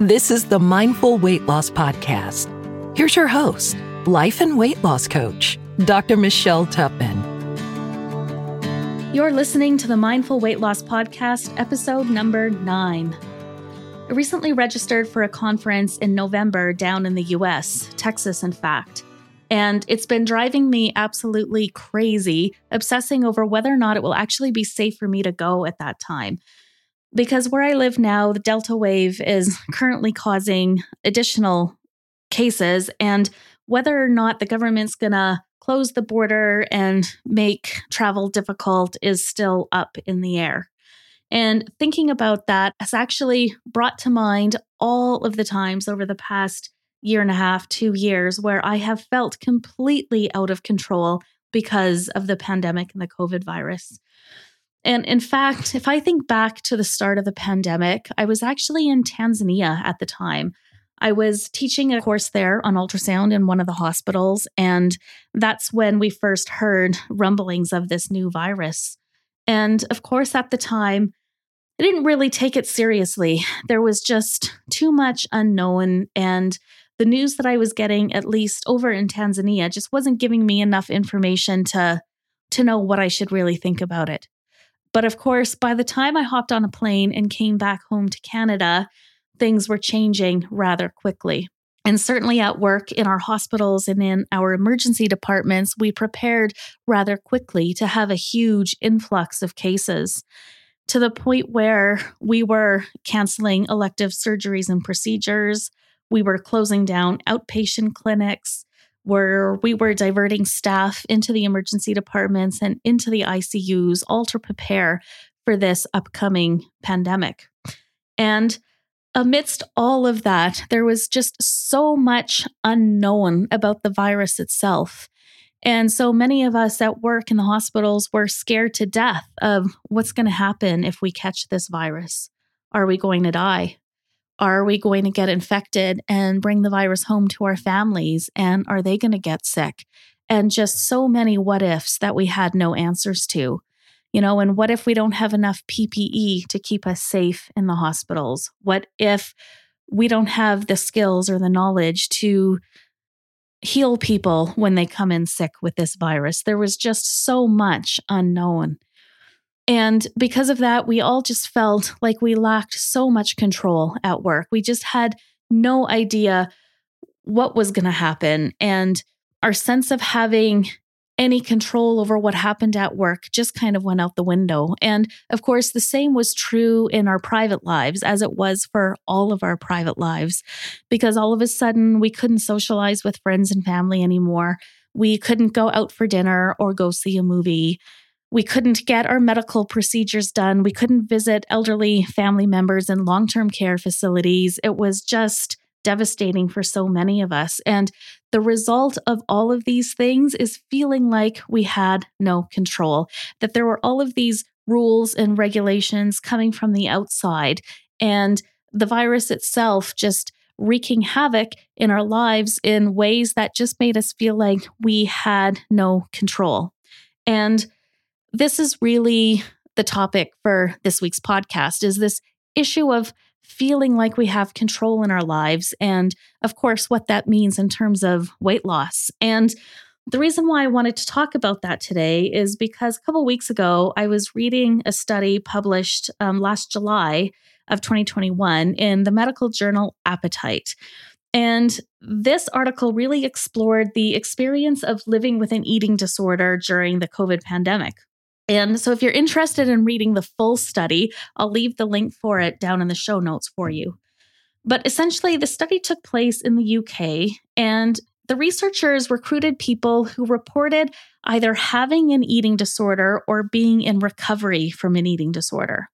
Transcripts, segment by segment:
This is the Mindful Weight Loss Podcast. Here's your host, life and weight loss coach, Dr. Michelle Tupman. You're listening to the Mindful Weight Loss Podcast, episode number nine. I recently registered for a conference in November down in the US, Texas, in fact. And it's been driving me absolutely crazy, obsessing over whether or not it will actually be safe for me to go at that time because where I live now, the Delta wave is currently causing additional cases. And whether or not the government's going to close the border and make travel difficult is still up in the air. And thinking about that has actually brought to mind all of the times over the past year and a half, two years, where I have felt completely out of control because of the pandemic and the COVID virus. And in fact, if I think back to the start of the pandemic, I was actually in Tanzania at the time. I was teaching a course there on ultrasound in one of the hospitals, and that's when we first heard rumblings of this new virus. And of course, at the time, I didn't really take it seriously. There was just too much unknown, and the news that I was getting, at least over in Tanzania, just wasn't giving me enough information to, to know what I should really think about it. But of course, by the time I hopped on a plane and came back home to Canada, things were changing rather quickly. And certainly at work, in our hospitals, and in our emergency departments, we prepared rather quickly to have a huge influx of cases to the point where we were canceling elective surgeries and procedures. We were closing down outpatient clinics where we were diverting staff into the emergency departments and into the ICUs, all to prepare for this upcoming pandemic. And amidst all of that, there was just so much unknown about the virus itself. And so many of us at work in the hospitals were scared to death of what's going to happen if we catch this virus. Are we going to die? Are we going to get infected and bring the virus home to our families? And are they going to get sick? And just so many what ifs that we had no answers to. You know, and what if we don't have enough PPE to keep us safe in the hospitals? What if we don't have the skills or the knowledge to heal people when they come in sick with this virus? There was just so much unknown. And because of that, we all just felt like we lacked so much control at work. We just had no idea what was going to happen. And our sense of having any control over what happened at work just kind of went out the window. And of course, the same was true in our private lives as it was for all of our private lives, because all of a sudden we couldn't socialize with friends and family anymore. We couldn't go out for dinner or go see a movie. We couldn't get our medical procedures done. We couldn't visit elderly family members in long term care facilities. It was just devastating for so many of us. And the result of all of these things is feeling like we had no control, that there were all of these rules and regulations coming from the outside, and the virus itself just wreaking havoc in our lives in ways that just made us feel like we had no control. And this is really the topic for this week's podcast is this issue of feeling like we have control in our lives and of course what that means in terms of weight loss and the reason why I wanted to talk about that today is because a couple weeks ago I was reading a study published um, last July of 2021 in the medical journal Appetite. And this article really explored the experience of living with an eating disorder during the COVID pandemic. And so, if you're interested in reading the full study, I'll leave the link for it down in the show notes for you. But essentially, the study took place in the UK, and the researchers recruited people who reported either having an eating disorder or being in recovery from an eating disorder.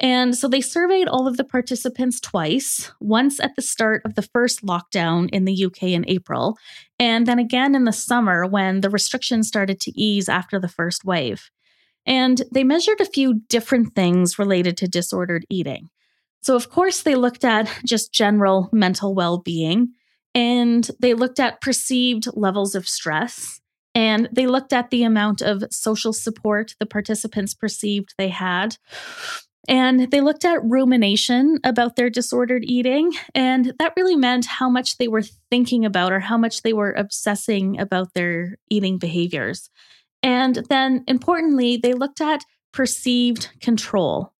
And so they surveyed all of the participants twice, once at the start of the first lockdown in the UK in April, and then again in the summer when the restrictions started to ease after the first wave. And they measured a few different things related to disordered eating. So, of course, they looked at just general mental well being, and they looked at perceived levels of stress, and they looked at the amount of social support the participants perceived they had. And they looked at rumination about their disordered eating. And that really meant how much they were thinking about or how much they were obsessing about their eating behaviors. And then, importantly, they looked at perceived control,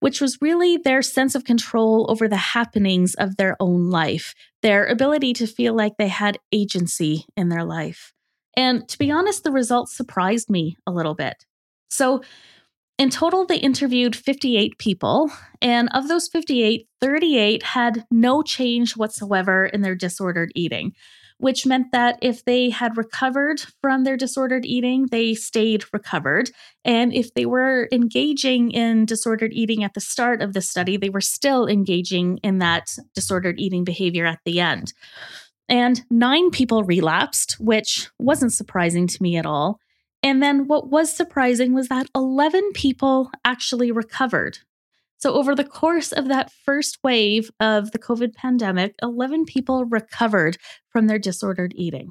which was really their sense of control over the happenings of their own life, their ability to feel like they had agency in their life. And to be honest, the results surprised me a little bit. So, in total, they interviewed 58 people, and of those 58, 38 had no change whatsoever in their disordered eating, which meant that if they had recovered from their disordered eating, they stayed recovered. And if they were engaging in disordered eating at the start of the study, they were still engaging in that disordered eating behavior at the end. And nine people relapsed, which wasn't surprising to me at all. And then what was surprising was that 11 people actually recovered. So, over the course of that first wave of the COVID pandemic, 11 people recovered from their disordered eating.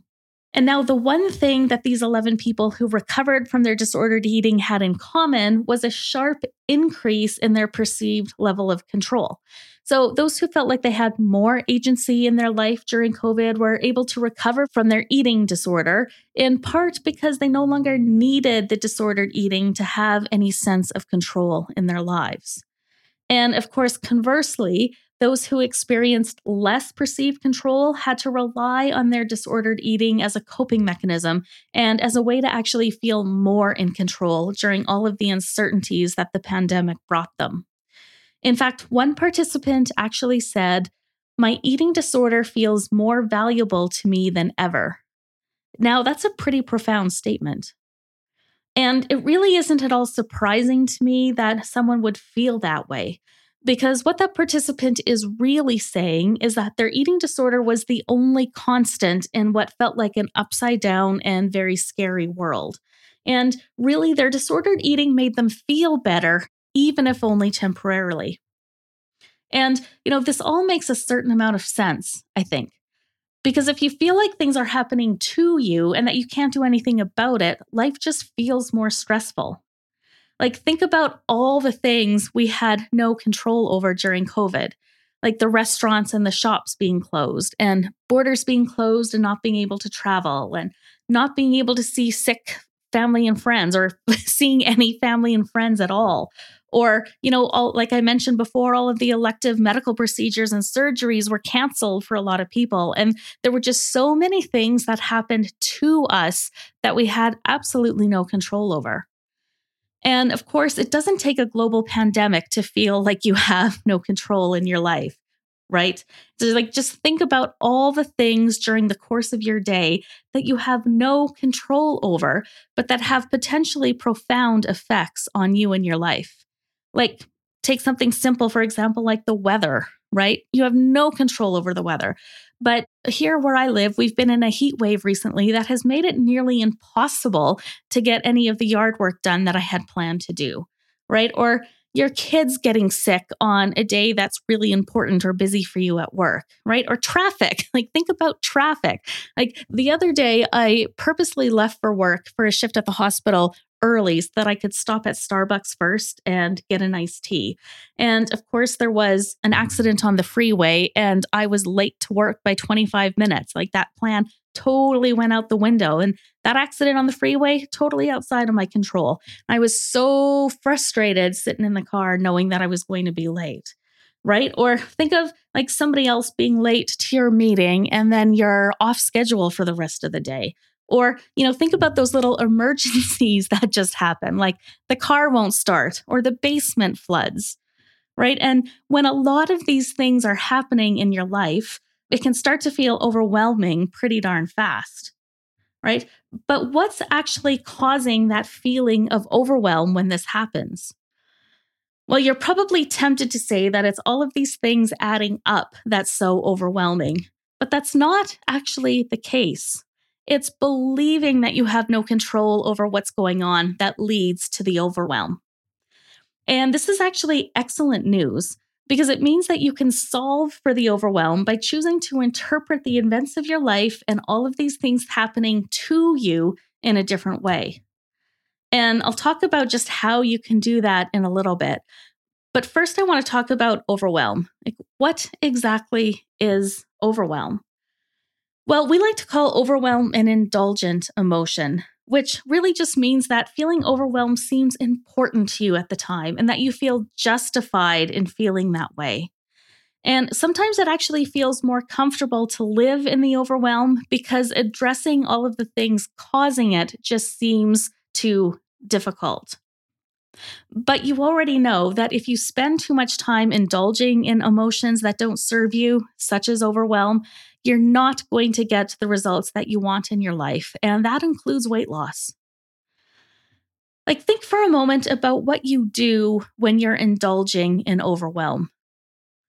And now, the one thing that these 11 people who recovered from their disordered eating had in common was a sharp increase in their perceived level of control. So, those who felt like they had more agency in their life during COVID were able to recover from their eating disorder, in part because they no longer needed the disordered eating to have any sense of control in their lives. And of course, conversely, those who experienced less perceived control had to rely on their disordered eating as a coping mechanism and as a way to actually feel more in control during all of the uncertainties that the pandemic brought them. In fact, one participant actually said, My eating disorder feels more valuable to me than ever. Now, that's a pretty profound statement. And it really isn't at all surprising to me that someone would feel that way. Because what that participant is really saying is that their eating disorder was the only constant in what felt like an upside down and very scary world. And really, their disordered eating made them feel better, even if only temporarily. And, you know, this all makes a certain amount of sense, I think. Because if you feel like things are happening to you and that you can't do anything about it, life just feels more stressful. Like, think about all the things we had no control over during COVID, like the restaurants and the shops being closed, and borders being closed and not being able to travel, and not being able to see sick family and friends or seeing any family and friends at all, or, you know, all, like I mentioned before, all of the elective medical procedures and surgeries were canceled for a lot of people. And there were just so many things that happened to us that we had absolutely no control over. And of course, it doesn't take a global pandemic to feel like you have no control in your life, right? So, like, just think about all the things during the course of your day that you have no control over, but that have potentially profound effects on you and your life. Like, take something simple, for example, like the weather, right? You have no control over the weather. But here where I live, we've been in a heat wave recently that has made it nearly impossible to get any of the yard work done that I had planned to do, right? Or your kids getting sick on a day that's really important or busy for you at work, right? Or traffic. Like, think about traffic. Like, the other day, I purposely left for work for a shift at the hospital early so that I could stop at Starbucks first and get a nice tea. And of course, there was an accident on the freeway, and I was late to work by 25 minutes. Like that plan totally went out the window. And that accident on the freeway, totally outside of my control. I was so frustrated sitting in the car knowing that I was going to be late. Right? Or think of like somebody else being late to your meeting and then you're off schedule for the rest of the day or, you know, think about those little emergencies that just happen, like the car won't start or the basement floods, right? And when a lot of these things are happening in your life, it can start to feel overwhelming pretty darn fast, right? But what's actually causing that feeling of overwhelm when this happens? Well, you're probably tempted to say that it's all of these things adding up that's so overwhelming, but that's not actually the case. It's believing that you have no control over what's going on that leads to the overwhelm. And this is actually excellent news because it means that you can solve for the overwhelm by choosing to interpret the events of your life and all of these things happening to you in a different way. And I'll talk about just how you can do that in a little bit. But first, I want to talk about overwhelm. Like, what exactly is overwhelm? Well, we like to call overwhelm an indulgent emotion, which really just means that feeling overwhelmed seems important to you at the time and that you feel justified in feeling that way. And sometimes it actually feels more comfortable to live in the overwhelm because addressing all of the things causing it just seems too difficult. But you already know that if you spend too much time indulging in emotions that don't serve you, such as overwhelm, you're not going to get the results that you want in your life. And that includes weight loss. Like, think for a moment about what you do when you're indulging in overwhelm.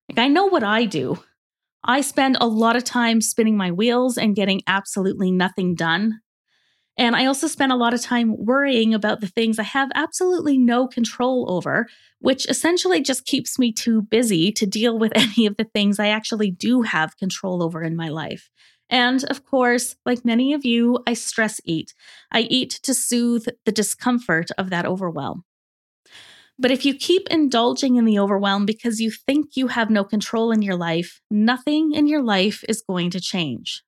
Like, I know what I do. I spend a lot of time spinning my wheels and getting absolutely nothing done. And I also spend a lot of time worrying about the things I have absolutely no control over, which essentially just keeps me too busy to deal with any of the things I actually do have control over in my life. And of course, like many of you, I stress eat. I eat to soothe the discomfort of that overwhelm. But if you keep indulging in the overwhelm because you think you have no control in your life, nothing in your life is going to change.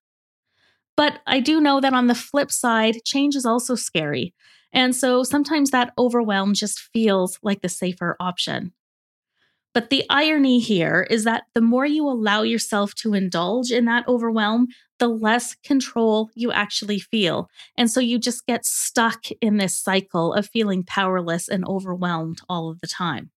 But I do know that on the flip side, change is also scary. And so sometimes that overwhelm just feels like the safer option. But the irony here is that the more you allow yourself to indulge in that overwhelm, the less control you actually feel. And so you just get stuck in this cycle of feeling powerless and overwhelmed all of the time.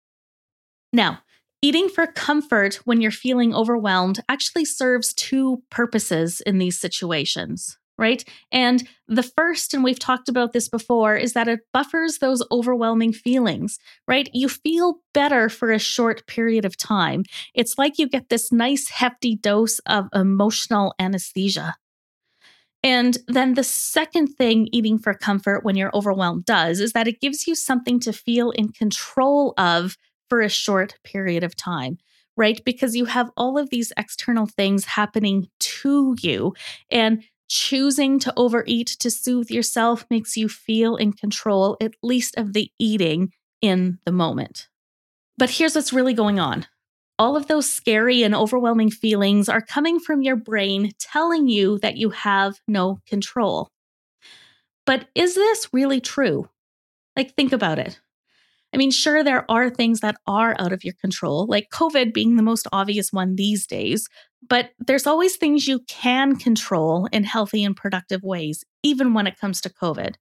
Now, Eating for comfort when you're feeling overwhelmed actually serves two purposes in these situations, right? And the first, and we've talked about this before, is that it buffers those overwhelming feelings, right? You feel better for a short period of time. It's like you get this nice, hefty dose of emotional anesthesia. And then the second thing eating for comfort when you're overwhelmed does is that it gives you something to feel in control of for a short period of time, right? Because you have all of these external things happening to you. And choosing to overeat to soothe yourself makes you feel in control, at least of the eating in the moment. But here's what's really going on all of those scary and overwhelming feelings are coming from your brain telling you that you have no control. But is this really true? Like, think about it. I mean, sure, there are things that are out of your control, like COVID being the most obvious one these days, but there's always things you can control in healthy and productive ways, even when it comes to COVID,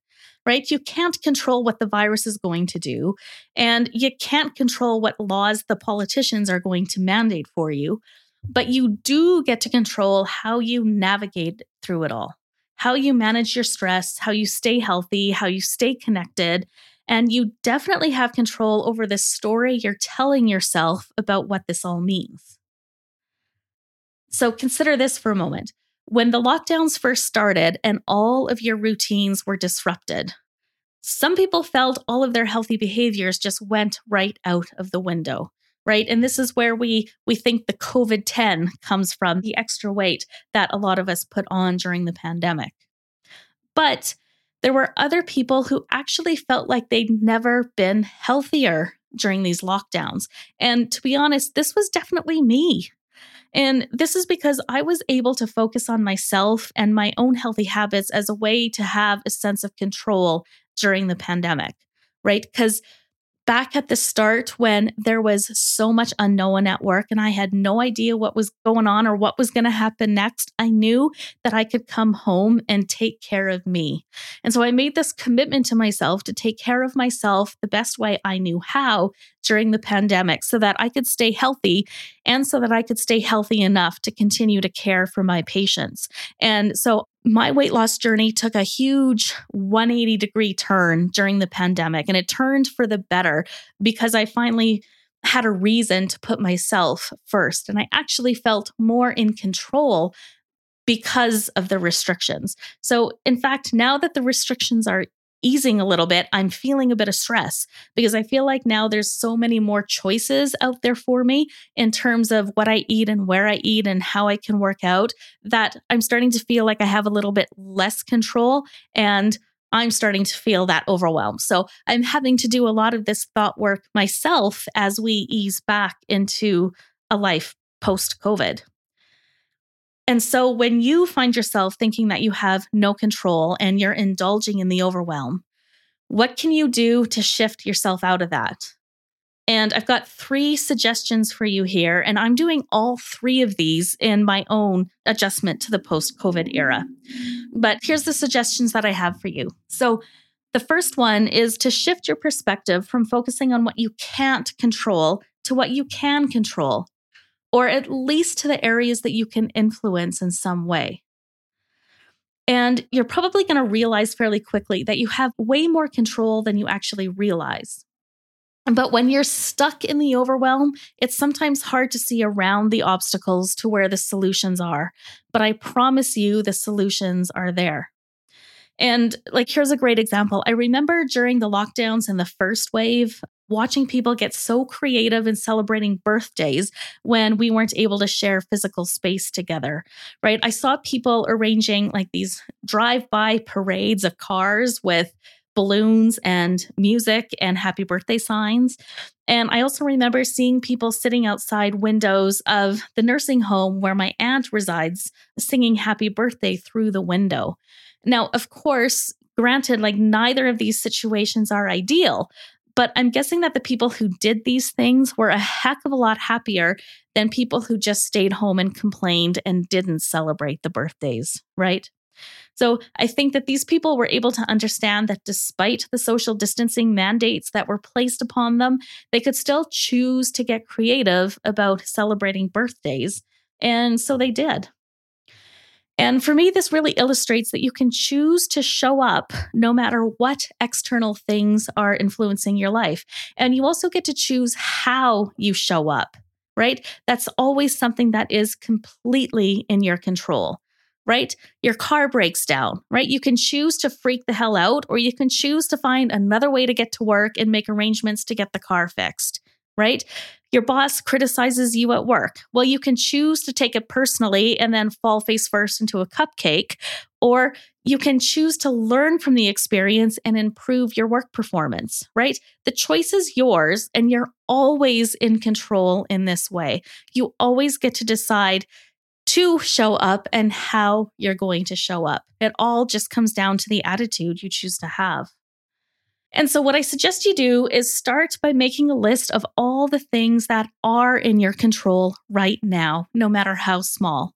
right? You can't control what the virus is going to do, and you can't control what laws the politicians are going to mandate for you, but you do get to control how you navigate through it all. How you manage your stress, how you stay healthy, how you stay connected, and you definitely have control over the story you're telling yourself about what this all means. So consider this for a moment. When the lockdowns first started and all of your routines were disrupted, some people felt all of their healthy behaviors just went right out of the window right and this is where we we think the covid-10 comes from the extra weight that a lot of us put on during the pandemic but there were other people who actually felt like they'd never been healthier during these lockdowns. And to be honest, this was definitely me. And this is because I was able to focus on myself and my own healthy habits as a way to have a sense of control during the pandemic, right? Because back at the start when there was so much unknown at work and I had no idea what was going on or what was going to happen next, I knew that I could come home and take care of me. And so I made this commitment to myself to take care of myself the best way I knew how during the pandemic so that I could stay healthy and so that I could stay healthy enough to continue to care for my patients. And so my weight loss journey took a huge 180 degree turn during the pandemic and it turned for the better because I finally had a reason to put myself first. And I actually felt more in control because of the restrictions. So, in fact, now that the restrictions are easing a little bit, I'm feeling a bit of stress because I feel like now there's so many more choices out there for me in terms of what I eat and where I eat and how I can work out that I'm starting to feel like I have a little bit less control and I'm starting to feel that overwhelm. So I'm having to do a lot of this thought work myself as we ease back into a life post COVID. And so when you find yourself thinking that you have no control and you're indulging in the overwhelm, what can you do to shift yourself out of that? And I've got three suggestions for you here. And I'm doing all three of these in my own adjustment to the post COVID era. But here's the suggestions that I have for you. So, the first one is to shift your perspective from focusing on what you can't control to what you can control or at least to the areas that you can influence in some way. And you're probably going to realize fairly quickly that you have way more control than you actually realize. But when you're stuck in the overwhelm, it's sometimes hard to see around the obstacles to where the solutions are. But I promise you, the solutions are there. And like, here's a great example. I remember during the lockdowns in the first wave, watching people get so creative in celebrating birthdays when we weren't able to share physical space together, right? I saw people arranging like these drive by parades of cars with balloons and music and happy birthday signs. And I also remember seeing people sitting outside windows of the nursing home where my aunt resides, singing happy birthday through the window. Now, of course, granted, like neither of these situations are ideal, but I'm guessing that the people who did these things were a heck of a lot happier than people who just stayed home and complained and didn't celebrate the birthdays, right? So I think that these people were able to understand that despite the social distancing mandates that were placed upon them, they could still choose to get creative about celebrating birthdays. And so they did. And for me, this really illustrates that you can choose to show up no matter what external things are influencing your life. And you also get to choose how you show up, right? That's always something that is completely in your control, right? Your car breaks down, right? You can choose to freak the hell out, or you can choose to find another way to get to work and make arrangements to get the car fixed right? Your boss criticizes you at work. Well, you can choose to take it personally and then fall face first into a cupcake, or you can choose to learn from the experience and improve your work performance, right? The choice is yours, and you're always in control in this way. You always get to decide to show up and how you're going to show up. It all just comes down to the attitude you choose to have. And so, what I suggest you do is start by making a list of all the things that are in your control right now, no matter how small.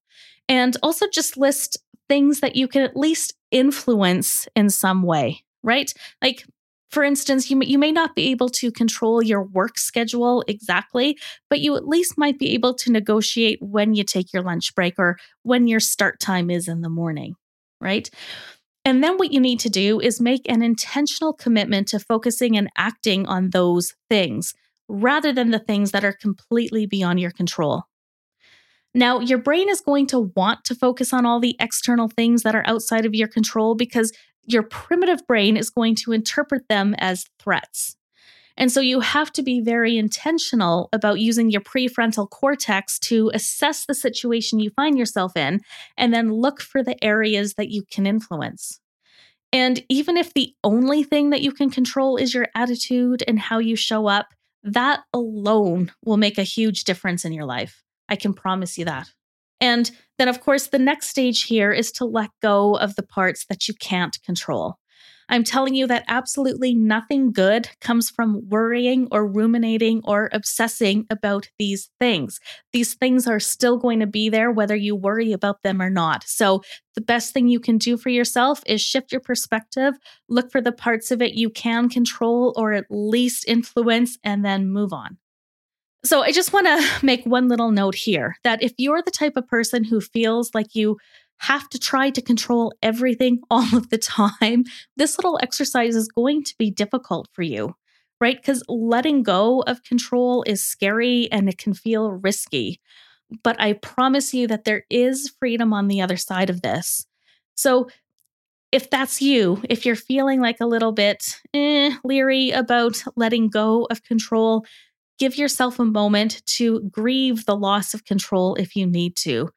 And also just list things that you can at least influence in some way, right? Like, for instance, you may, you may not be able to control your work schedule exactly, but you at least might be able to negotiate when you take your lunch break or when your start time is in the morning, right? And then what you need to do is make an intentional commitment to focusing and acting on those things rather than the things that are completely beyond your control. Now, your brain is going to want to focus on all the external things that are outside of your control because your primitive brain is going to interpret them as threats. And so you have to be very intentional about using your prefrontal cortex to assess the situation you find yourself in and then look for the areas that you can influence. And even if the only thing that you can control is your attitude and how you show up, that alone will make a huge difference in your life. I can promise you that. And then, of course, the next stage here is to let go of the parts that you can't control. I'm telling you that absolutely nothing good comes from worrying or ruminating or obsessing about these things. These things are still going to be there whether you worry about them or not. So, the best thing you can do for yourself is shift your perspective, look for the parts of it you can control or at least influence, and then move on. So, I just want to make one little note here that if you're the type of person who feels like you have to try to control everything all of the time, this little exercise is going to be difficult for you. right? Because letting go of control is scary and it can feel risky. But I promise you that there is freedom on the other side of this. So, if that's you, if you're feeling like a little bit eh, leery about letting go of control, give yourself a moment to grieve the loss of control if you need to.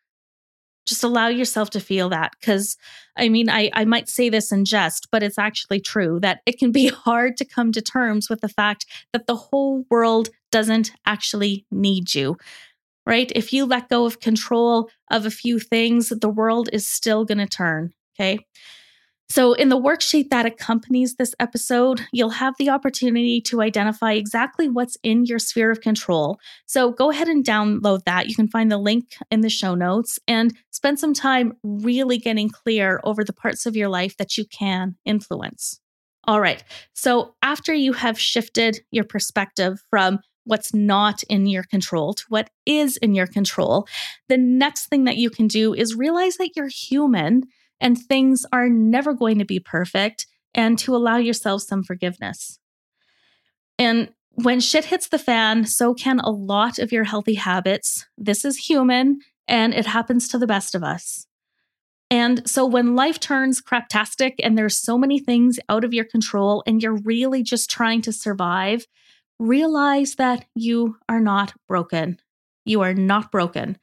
Just allow yourself to feel that. Because, I mean, I, I might say this in jest, but it's actually true that it can be hard to come to terms with the fact that the whole world doesn't actually need you. Right? If you let go of control of a few things, the world is still going to turn. Okay. So, in the worksheet that accompanies this episode, you'll have the opportunity to identify exactly what's in your sphere of control. So, go ahead and download that. You can find the link in the show notes and spend some time really getting clear over the parts of your life that you can influence. All right. So, after you have shifted your perspective from what's not in your control to what is in your control, the next thing that you can do is realize that you're human and things are never going to be perfect, and to allow yourself some forgiveness. And when shit hits the fan, so can a lot of your healthy habits. This is human and it happens to the best of us. And so when life turns craptastic and there's so many things out of your control and you're really just trying to survive, realize that you are not broken. You are not broken.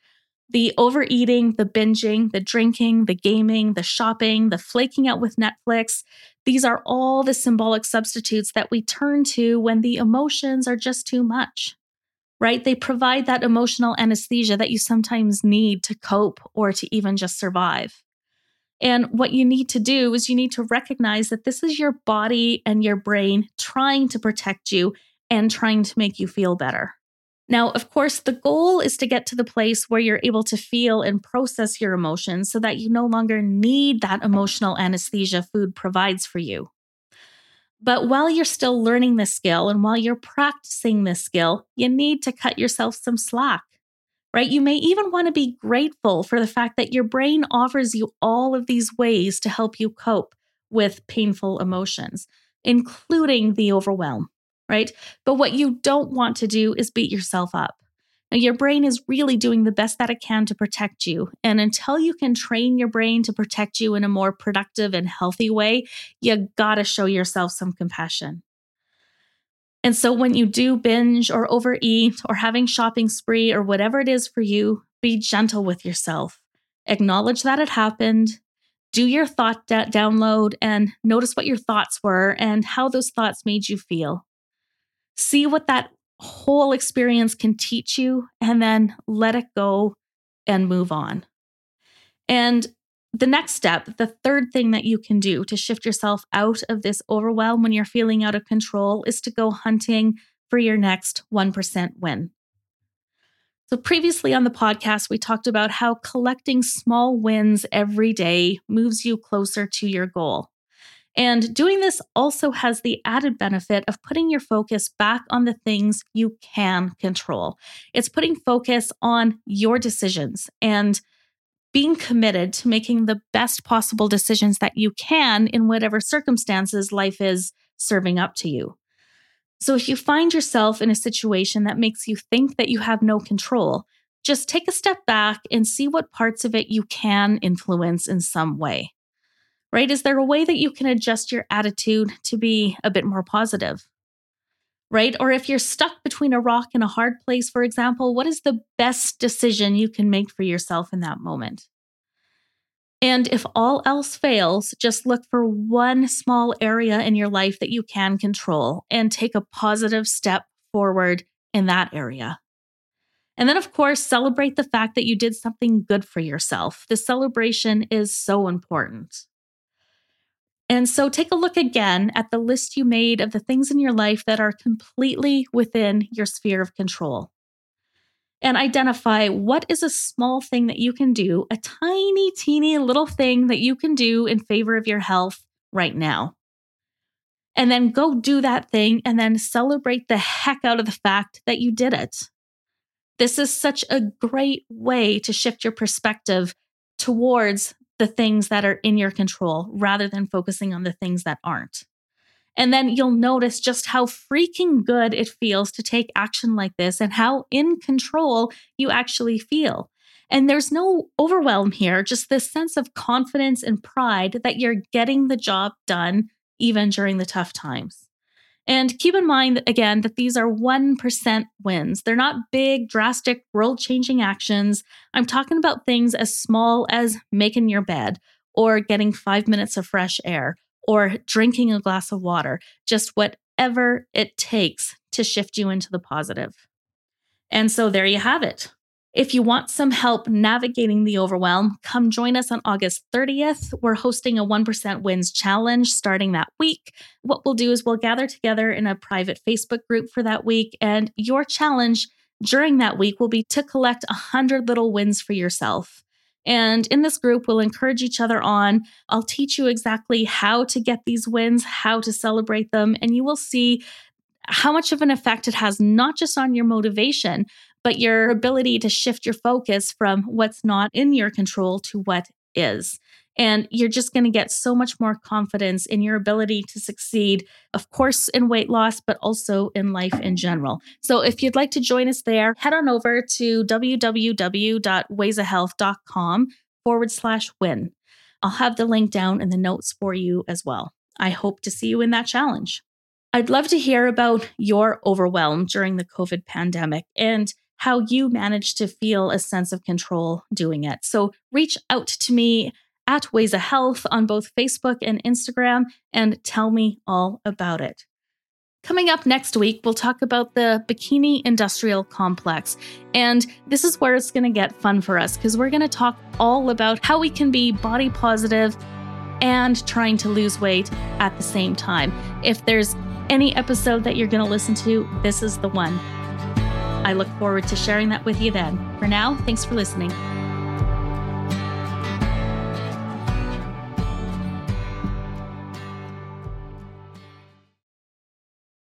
The overeating, the binging, the drinking, the gaming, the shopping, the flaking out with Netflix, these are all the symbolic substitutes that we turn to when the emotions are just too much, right? They provide that emotional anesthesia that you sometimes need to cope or to even just survive. And what you need to do is you need to recognize that this is your body and your brain trying to protect you and trying to make you feel better. Now, of course, the goal is to get to the place where you're able to feel and process your emotions so that you no longer need that emotional anesthesia food provides for you. But while you're still learning this skill and while you're practicing this skill, you need to cut yourself some slack, right? You may even want to be grateful for the fact that your brain offers you all of these ways to help you cope with painful emotions, including the overwhelm right? But what you don't want to do is beat yourself up. Now, your brain is really doing the best that it can to protect you. And until you can train your brain to protect you in a more productive and healthy way, you gotta show yourself some compassion. And so when you do binge or overeat or having shopping spree or whatever it is for you, be gentle with yourself. Acknowledge that it happened. Do your thought download and notice what your thoughts were and how those thoughts made you feel see what that whole experience can teach you, and then let it go and move on. And the next step, the third thing that you can do to shift yourself out of this overwhelm when you're feeling out of control is to go hunting for your next 1% win. So, previously on the podcast, we talked about how collecting small wins every day moves you closer to your goal. And doing this also has the added benefit of putting your focus back on the things you can control. It's putting focus on your decisions and being committed to making the best possible decisions that you can in whatever circumstances life is serving up to you. So if you find yourself in a situation that makes you think that you have no control, just take a step back and see what parts of it you can influence in some way right? Is there a way that you can adjust your attitude to be a bit more positive? Right? Or if you're stuck between a rock and a hard place, for example, what is the best decision you can make for yourself in that moment? And if all else fails, just look for one small area in your life that you can control and take a positive step forward in that area. And then, of course, celebrate the fact that you did something good for yourself. The celebration is so important. And so take a look again at the list you made of the things in your life that are completely within your sphere of control. And identify what is a small thing that you can do, a tiny, teeny little thing that you can do in favor of your health right now. And then go do that thing and then celebrate the heck out of the fact that you did it. This is such a great way to shift your perspective towards the things that are in your control rather than focusing on the things that aren't. And then you'll notice just how freaking good it feels to take action like this and how in control you actually feel. And there's no overwhelm here, just this sense of confidence and pride that you're getting the job done even during the tough times. And keep in mind, again, that these are 1% wins. They're not big, drastic, world changing actions. I'm talking about things as small as making your bed or getting five minutes of fresh air or drinking a glass of water, just whatever it takes to shift you into the positive. And so there you have it. If you want some help navigating the overwhelm, come join us on August 30th. We're hosting a 1% Wins Challenge starting that week. What we'll do is we'll gather together in a private Facebook group for that week, and your challenge during that week will be to collect 100 little wins for yourself. And in this group, we'll encourage each other on. I'll teach you exactly how to get these wins, how to celebrate them, and you will see how much of an effect it has, not just on your motivation, but your ability to shift your focus from what's not in your control to what is. And you're just going to get so much more confidence in your ability to succeed, of course, in weight loss, but also in life in general. So if you'd like to join us there, head on over to www.waysofhealth.com forward slash win. I'll have the link down in the notes for you as well. I hope to see you in that challenge. I'd love to hear about your overwhelm during the COVID pandemic and how you manage to feel a sense of control doing it. So reach out to me at Ways of Health on both Facebook and Instagram and tell me all about it. Coming up next week, we'll talk about the Bikini Industrial Complex. And this is where it's going to get fun for us because we're going to talk all about how we can be body positive and trying to lose weight at the same time. If there's any episode that you're going to listen to, this is the one. I look forward to sharing that with you then. For now, thanks for listening.